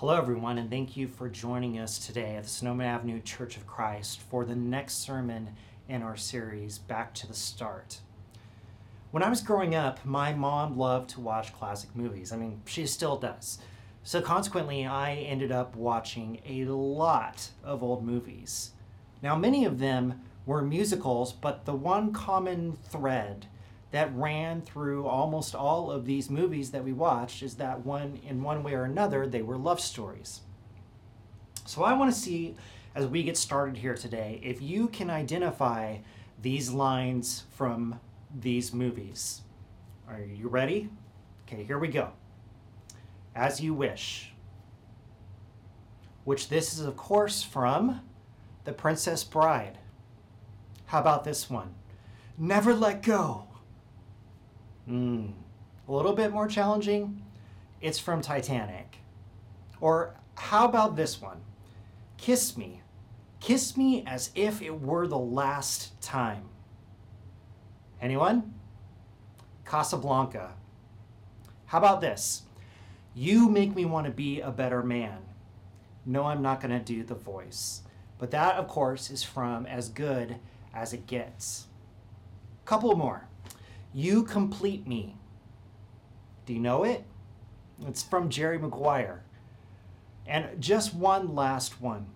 Hello, everyone, and thank you for joining us today at the Sonoma Avenue Church of Christ for the next sermon in our series, Back to the Start. When I was growing up, my mom loved to watch classic movies. I mean, she still does. So, consequently, I ended up watching a lot of old movies. Now, many of them were musicals, but the one common thread that ran through almost all of these movies that we watched is that one in one way or another they were love stories. So I want to see as we get started here today if you can identify these lines from these movies. Are you ready? Okay, here we go. As you wish. Which this is of course from The Princess Bride. How about this one? Never let go. Mm, a little bit more challenging. It's from Titanic. Or how about this one? Kiss me. Kiss me as if it were the last time. Anyone? Casablanca. How about this? You make me want to be a better man. No, I'm not going to do the voice. But that, of course, is from As Good as It Gets. Couple more. You Complete Me. Do you know it? It's from Jerry Maguire. And just one last one.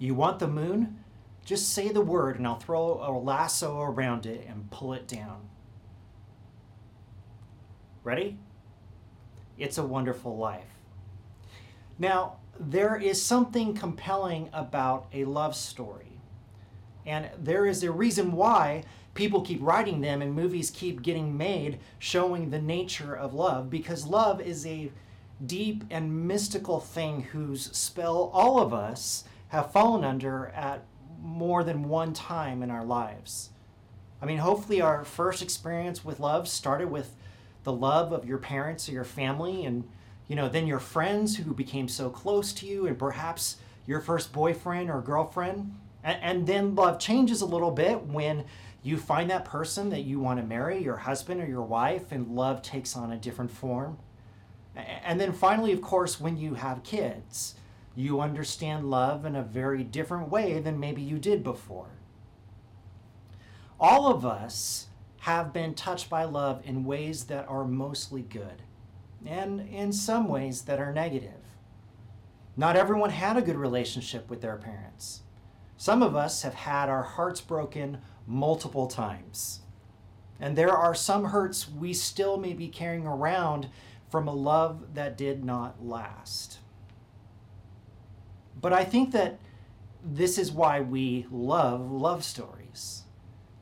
You want the moon? Just say the word and I'll throw a lasso around it and pull it down. Ready? It's a Wonderful Life. Now, there is something compelling about a love story. And there is a reason why people keep writing them and movies keep getting made showing the nature of love because love is a deep and mystical thing whose spell all of us have fallen under at more than one time in our lives. I mean, hopefully, our first experience with love started with the love of your parents or your family, and you know, then your friends who became so close to you, and perhaps your first boyfriend or girlfriend. And, and then love changes a little bit when you find that person that you want to marry, your husband or your wife, and love takes on a different form. And then finally, of course, when you have kids, you understand love in a very different way than maybe you did before. All of us have been touched by love in ways that are mostly good, and in some ways that are negative. Not everyone had a good relationship with their parents. Some of us have had our hearts broken multiple times. And there are some hurts we still may be carrying around from a love that did not last. But I think that this is why we love love stories.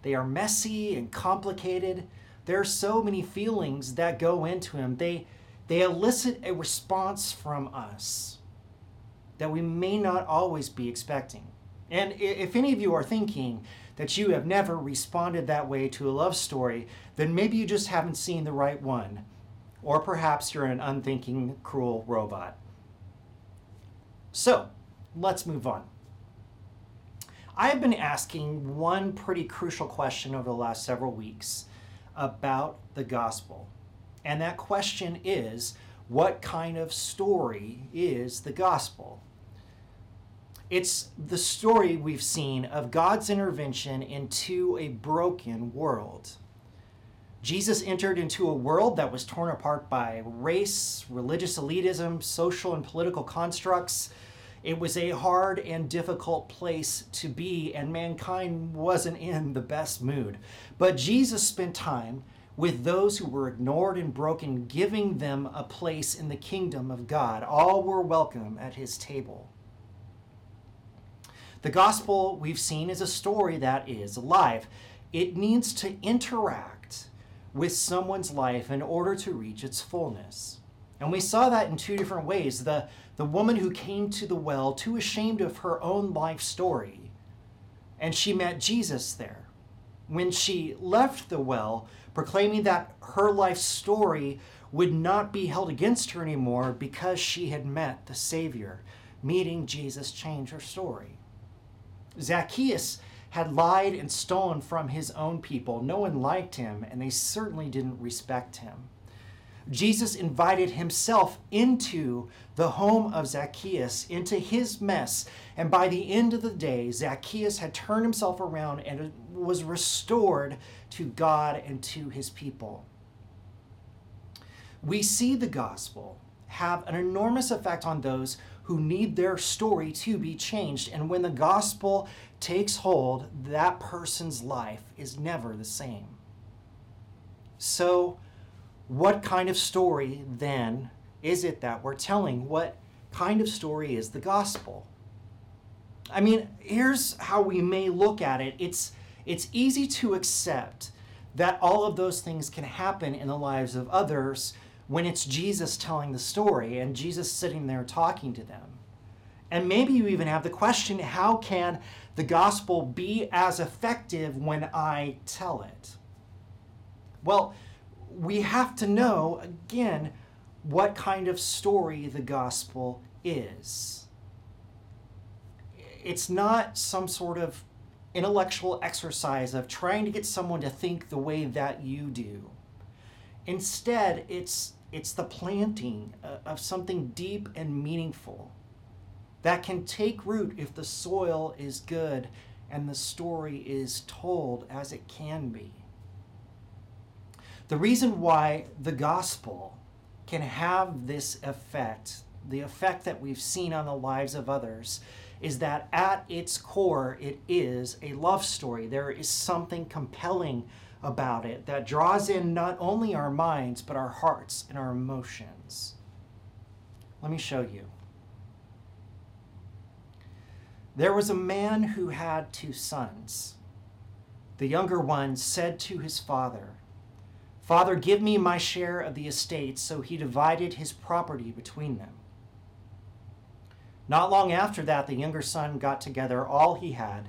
They are messy and complicated. There are so many feelings that go into them. They, they elicit a response from us that we may not always be expecting. And if any of you are thinking that you have never responded that way to a love story, then maybe you just haven't seen the right one. Or perhaps you're an unthinking, cruel robot. So, let's move on. I have been asking one pretty crucial question over the last several weeks about the gospel. And that question is what kind of story is the gospel? It's the story we've seen of God's intervention into a broken world. Jesus entered into a world that was torn apart by race, religious elitism, social and political constructs. It was a hard and difficult place to be, and mankind wasn't in the best mood. But Jesus spent time with those who were ignored and broken, giving them a place in the kingdom of God. All were welcome at his table. The gospel we've seen is a story that is alive. It needs to interact with someone's life in order to reach its fullness. And we saw that in two different ways. The, the woman who came to the well, too ashamed of her own life story, and she met Jesus there. When she left the well, proclaiming that her life story would not be held against her anymore because she had met the Savior. Meeting Jesus changed her story. Zacchaeus had lied and stolen from his own people. No one liked him, and they certainly didn't respect him. Jesus invited himself into the home of Zacchaeus, into his mess. And by the end of the day, Zacchaeus had turned himself around and was restored to God and to his people. We see the gospel have an enormous effect on those who need their story to be changed. And when the gospel takes hold, that person's life is never the same. So, what kind of story then is it that we're telling? What kind of story is the gospel? I mean, here's how we may look at it. It's it's easy to accept that all of those things can happen in the lives of others when it's Jesus telling the story and Jesus sitting there talking to them. And maybe you even have the question how can the gospel be as effective when I tell it? Well, we have to know, again, what kind of story the gospel is. It's not some sort of intellectual exercise of trying to get someone to think the way that you do. Instead, it's, it's the planting uh, of something deep and meaningful that can take root if the soil is good and the story is told as it can be. The reason why the gospel can have this effect, the effect that we've seen on the lives of others, is that at its core, it is a love story. There is something compelling about it that draws in not only our minds, but our hearts and our emotions. Let me show you. There was a man who had two sons. The younger one said to his father, Father, give me my share of the estate. So he divided his property between them. Not long after that, the younger son got together all he had,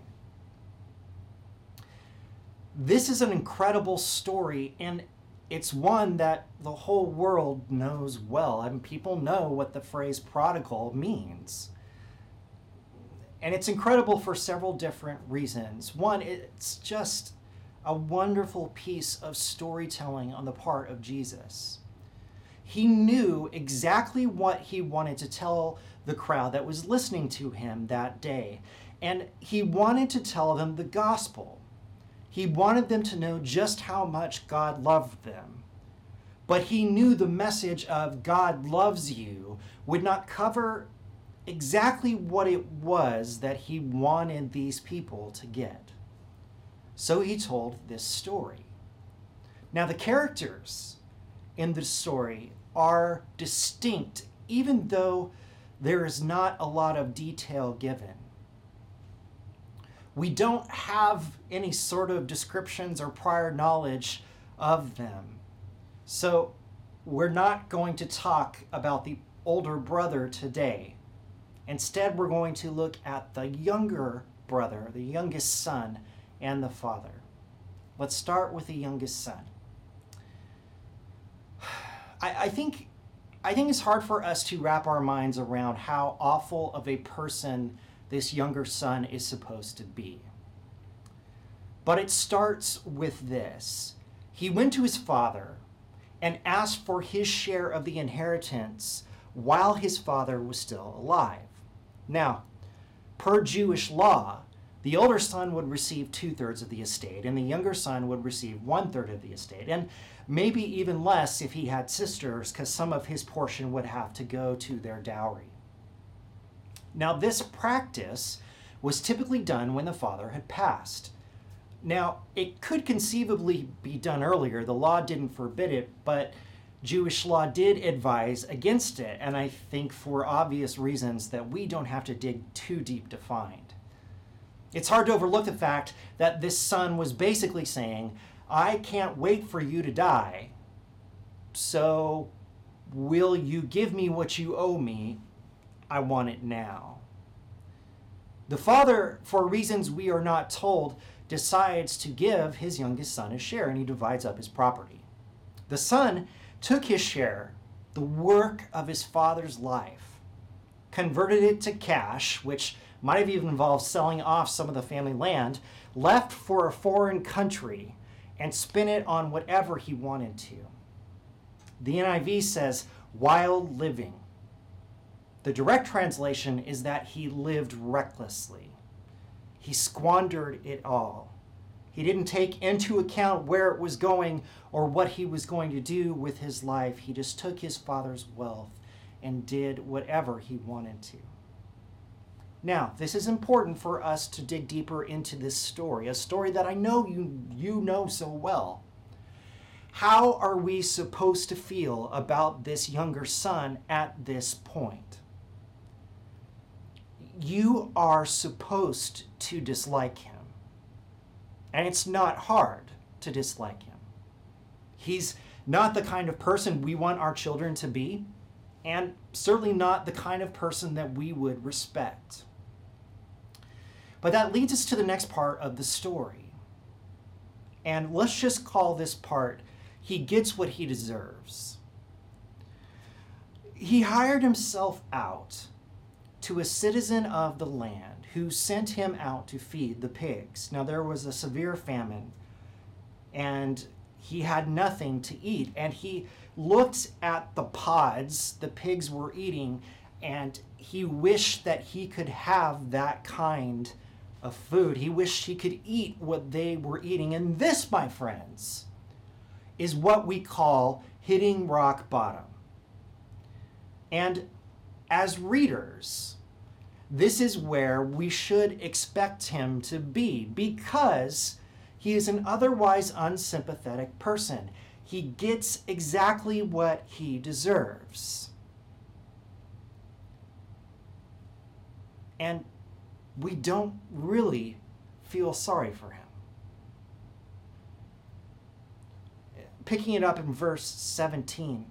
This is an incredible story, and it's one that the whole world knows well. I mean, people know what the phrase prodigal means. And it's incredible for several different reasons. One, it's just a wonderful piece of storytelling on the part of Jesus. He knew exactly what he wanted to tell the crowd that was listening to him that day. And he wanted to tell them the gospel. He wanted them to know just how much God loved them. But he knew the message of God loves you would not cover exactly what it was that he wanted these people to get. So he told this story. Now, the characters in the story are distinct, even though there is not a lot of detail given. We don't have any sort of descriptions or prior knowledge of them. So, we're not going to talk about the older brother today. Instead, we're going to look at the younger brother, the youngest son, and the Father. Let's start with the youngest son. I, I think I think it's hard for us to wrap our minds around how awful of a person this younger son is supposed to be. But it starts with this. He went to his father and asked for his share of the inheritance while his father was still alive. Now, per Jewish law, the older son would receive two thirds of the estate, and the younger son would receive one third of the estate, and maybe even less if he had sisters, because some of his portion would have to go to their dowry. Now, this practice was typically done when the father had passed. Now, it could conceivably be done earlier. The law didn't forbid it, but Jewish law did advise against it, and I think for obvious reasons that we don't have to dig too deep to find. It's hard to overlook the fact that this son was basically saying, I can't wait for you to die, so Will you give me what you owe me? I want it now. The father, for reasons we are not told, decides to give his youngest son a share and he divides up his property. The son took his share, the work of his father's life, converted it to cash, which might have even involved selling off some of the family land, left for a foreign country, and spent it on whatever he wanted to. The NIV says, wild living. The direct translation is that he lived recklessly. He squandered it all. He didn't take into account where it was going or what he was going to do with his life. He just took his father's wealth and did whatever he wanted to. Now, this is important for us to dig deeper into this story, a story that I know you, you know so well. How are we supposed to feel about this younger son at this point? You are supposed to dislike him. And it's not hard to dislike him. He's not the kind of person we want our children to be, and certainly not the kind of person that we would respect. But that leads us to the next part of the story. And let's just call this part He Gets What He Deserves. He hired himself out to a citizen of the land who sent him out to feed the pigs. Now, there was a severe famine, and he had nothing to eat. And he looked at the pods the pigs were eating, and he wished that he could have that kind of food. He wished he could eat what they were eating. And this, my friends, is what we call hitting rock bottom. And as readers, this is where we should expect him to be because he is an otherwise unsympathetic person. He gets exactly what he deserves. And we don't really feel sorry for him. Picking it up in verse 17.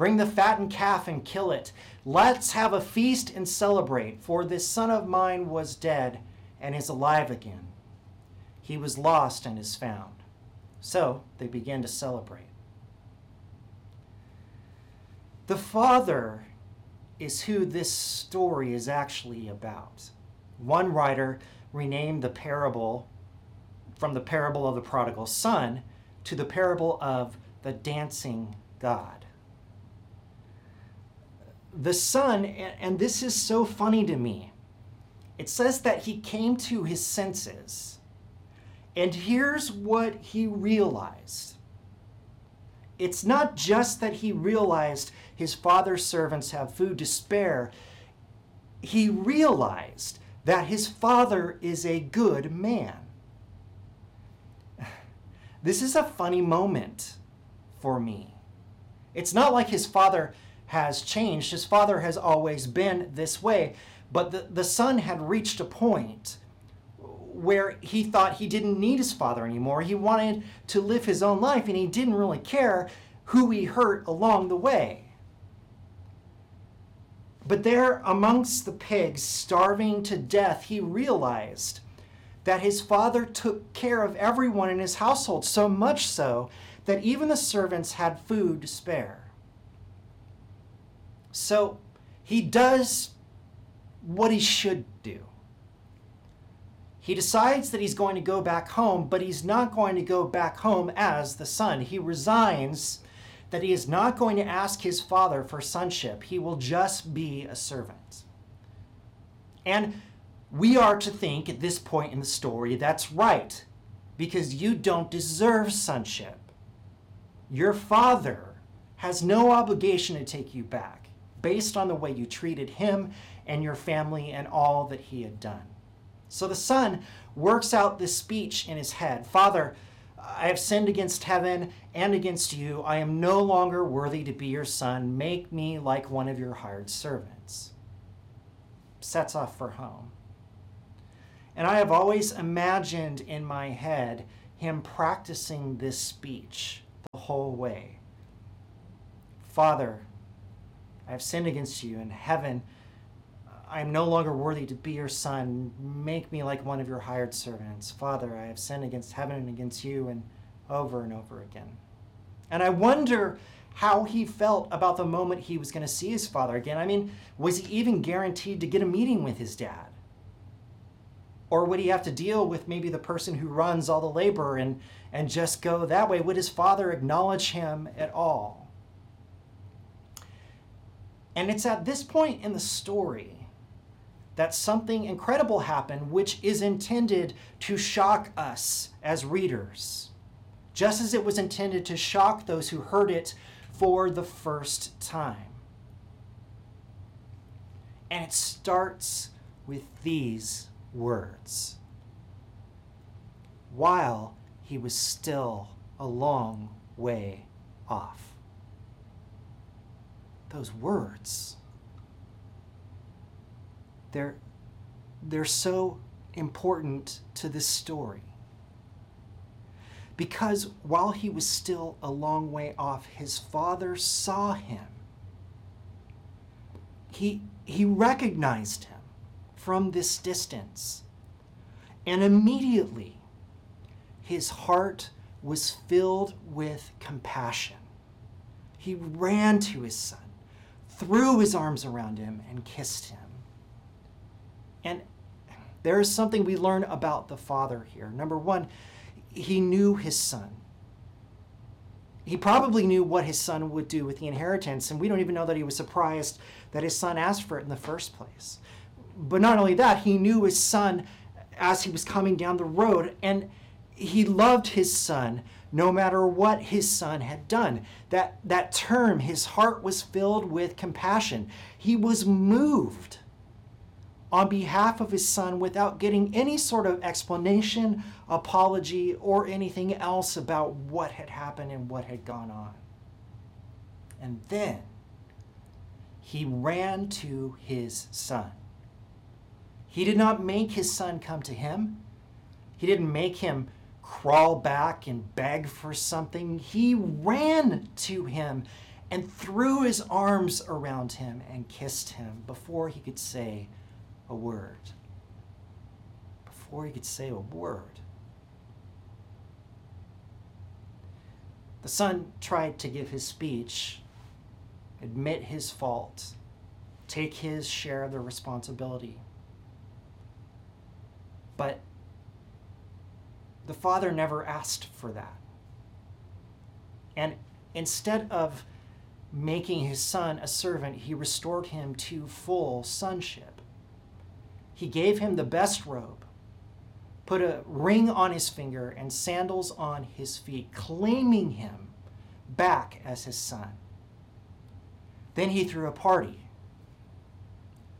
Bring the fattened calf and kill it. Let's have a feast and celebrate, for this son of mine was dead and is alive again. He was lost and is found. So they began to celebrate. The father is who this story is actually about. One writer renamed the parable from the parable of the prodigal son to the parable of the dancing God. The son, and this is so funny to me, it says that he came to his senses. And here's what he realized it's not just that he realized his father's servants have food to spare, he realized that his father is a good man. This is a funny moment for me. It's not like his father has changed, his father has always been this way, but the, the son had reached a point where he thought he didn't need his father anymore. He wanted to live his own life and he didn't really care who he hurt along the way. But there, amongst the pigs, starving to death, he realized that his father took care of everyone in his household, so much so that even the servants had food to spare. So he does what he should do. He decides that he's going to go back home, but he's not going to go back home as the son. He resigns that he is not going to ask his father for sonship, he will just be a servant. And we are to think at this point in the story that's right, because you don't deserve sonship. Your father has no obligation to take you back based on the way you treated him and your family and all that he had done. So the son works out this speech in his head Father, I have sinned against heaven and against you. I am no longer worthy to be your son. Make me like one of your hired servants. Sets off for home. And I have always imagined in my head him practicing this speech the whole way. Father, I have sinned against you in heaven. I am no longer worthy to be your son. Make me like one of your hired servants. Father, I have sinned against heaven and against you, and over and over again. And I wonder how he felt about the moment he was going to see his father again. I mean, was he even guaranteed to get a meeting with his dad? Or would he have to deal with maybe the person who runs all the labor and, and just go that way? Would his father acknowledge him at all? And it's at this point in the story that something incredible happened, which is intended to shock us as readers, just as it was intended to shock those who heard it for the first time. And it starts with these words while he was still a long way off. Those words, they're, they're so important to this story. Because while he was still a long way off, his father saw him. He, he recognized him from this distance. And immediately, his heart was filled with compassion. He ran to his son, threw his arms around him, and kissed him. And there is something we learn about the father here. Number one, he knew his son. He probably knew what his son would do with the inheritance, and we don't even know that he was surprised that his son asked for it in the first place but not only that, he knew his son as he was coming down the road, and he loved his son no matter what his son had done. That, that term, his heart was filled with compassion. He was moved on behalf of his son without getting any sort of explanation, apology, or anything else about what had happened and what had gone on. And then he ran to his son. He did not make his son come to him. He didn't make him crawl back and beg for something. He ran to him and threw his arms around him and kissed him before he could say a word. Before he could say a word. The son tried to give his speech, admit his fault, take his share of the responsibility. But the father never asked for that. And instead of making his son a servant, he restored him to full sonship. He gave him the best robe, put a ring on his finger, and sandals on his feet, claiming him back as his son. Then he threw a party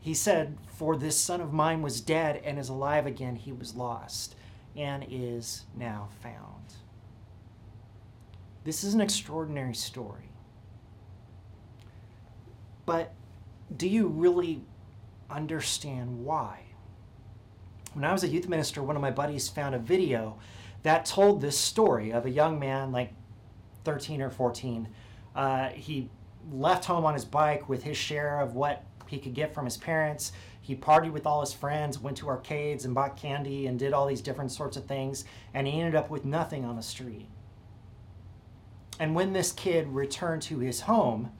he said, For this son of mine was dead and is alive again. He was lost and is now found. This is an extraordinary story. But do you really understand why? When I was a youth minister, one of my buddies found a video that told this story of a young man, like 13 or 14. Uh, he left home on his bike with his share of what he could get from his parents. He partied with all his friends, went to arcades and bought candy and did all these different sorts of things, and he ended up with nothing on the street. And when this kid returned to his home,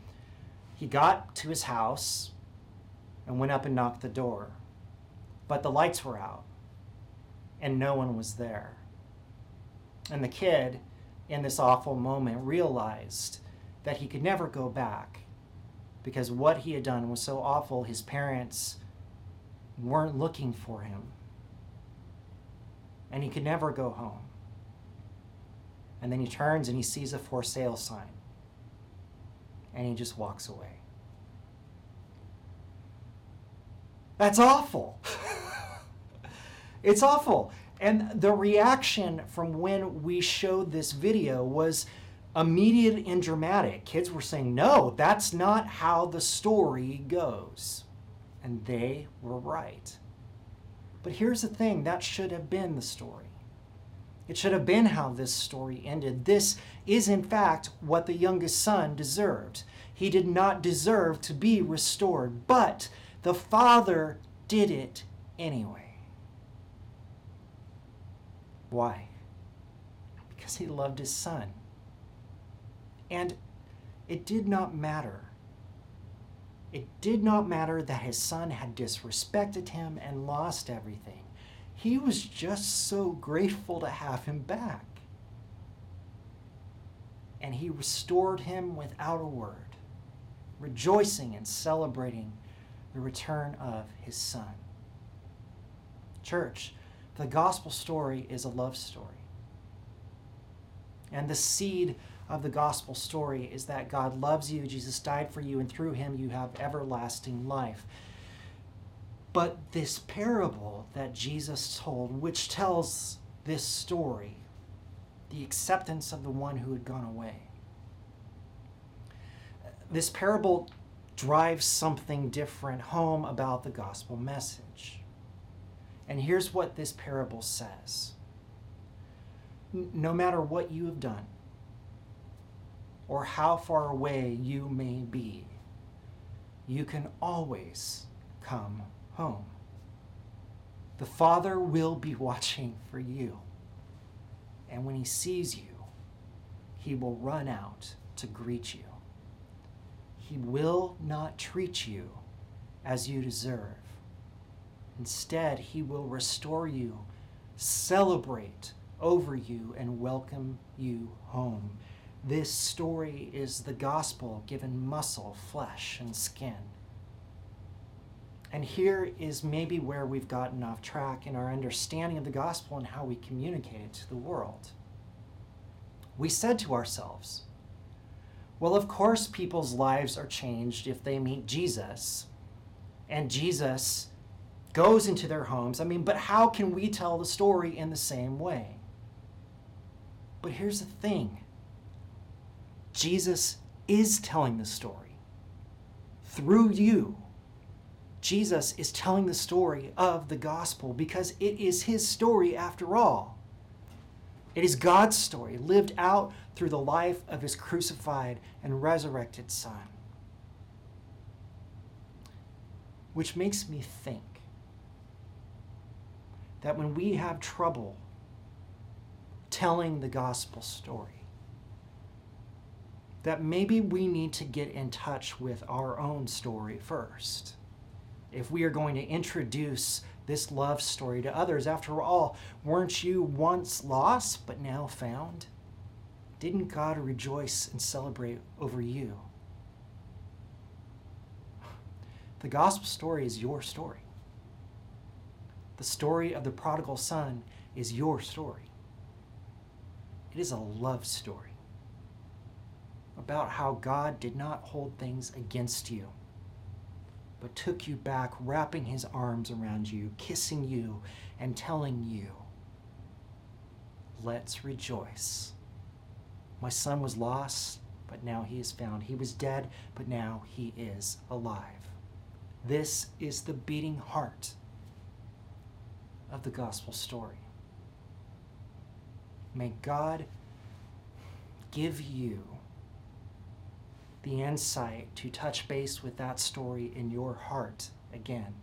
he got to his house and went up and knocked the door. But the lights were out and no one was there. And the kid, in this awful moment, realized that he could never go back because what he had done was so awful, his parents weren't looking for him. And he could never go home. And then he turns and he sees a for sale sign. And he just walks away. That's awful. it's awful. And the reaction from when we showed this video was immediate and dramatic. Kids were saying, no, that's not how the story goes. And they were right. But here's the thing that should have been the story. It should have been how this story ended. This is, in fact, what the youngest son deserved. He did not deserve to be restored, but the father did it anyway. Why? Because he loved his son. And it did not matter. It did not matter that his son had disrespected him and lost everything. He was just so grateful to have him back. And he restored him without a word, rejoicing and celebrating the return of his son. Church, the gospel story is a love story. And the seed of the gospel story is that God loves you, Jesus died for you, and through him you have everlasting life. But this parable that Jesus told, which tells this story, the acceptance of the one who had gone away, this parable drives something different home about the gospel message. And here's what this parable says No matter what you have done, or how far away you may be, you can always come home. The Father will be watching for you. And when he sees you, he will run out to greet you. He will not treat you as you deserve. Instead, he will restore you, celebrate over you, and welcome you home. This story is the gospel given muscle, flesh, and skin. And here is maybe where we've gotten off track in our understanding of the gospel and how we communicate it to the world. We said to ourselves, well, of course, people's lives are changed if they meet Jesus. And Jesus goes into their homes. I mean, but how can we tell the story in the same way? But here's the thing Jesus is telling the story. Through you, Jesus is telling the story of the gospel because it is his story after all. It is God's story lived out through the life of his crucified and resurrected Son. Which makes me think that when we have trouble telling the gospel story, that maybe we need to get in touch with our own story first. If we are going to introduce this love story to others, after all, weren't you once lost but now found? Didn't God rejoice and celebrate over you? The gospel story is your story. The story of the prodigal son is your story. It is a love story about how God did not hold things against you, but took you back, wrapping his arms around you, kissing you, and telling you, Let's rejoice. My son was lost, but now he is found. He was dead, but now he is alive. This is the beating heart of the gospel story. May God give you the insight to touch base with that story in your heart again.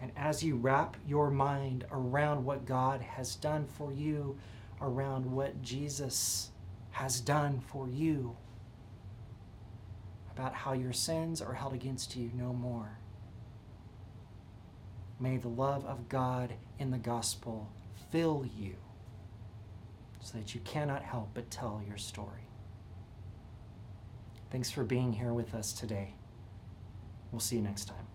And as you wrap your mind around what God has done for you, around what Jesus has done for you, about how your sins are held against you no more. May the love of God in the gospel fill you so that you cannot help but tell your story. Thanks for being here with us today. We'll see you next time.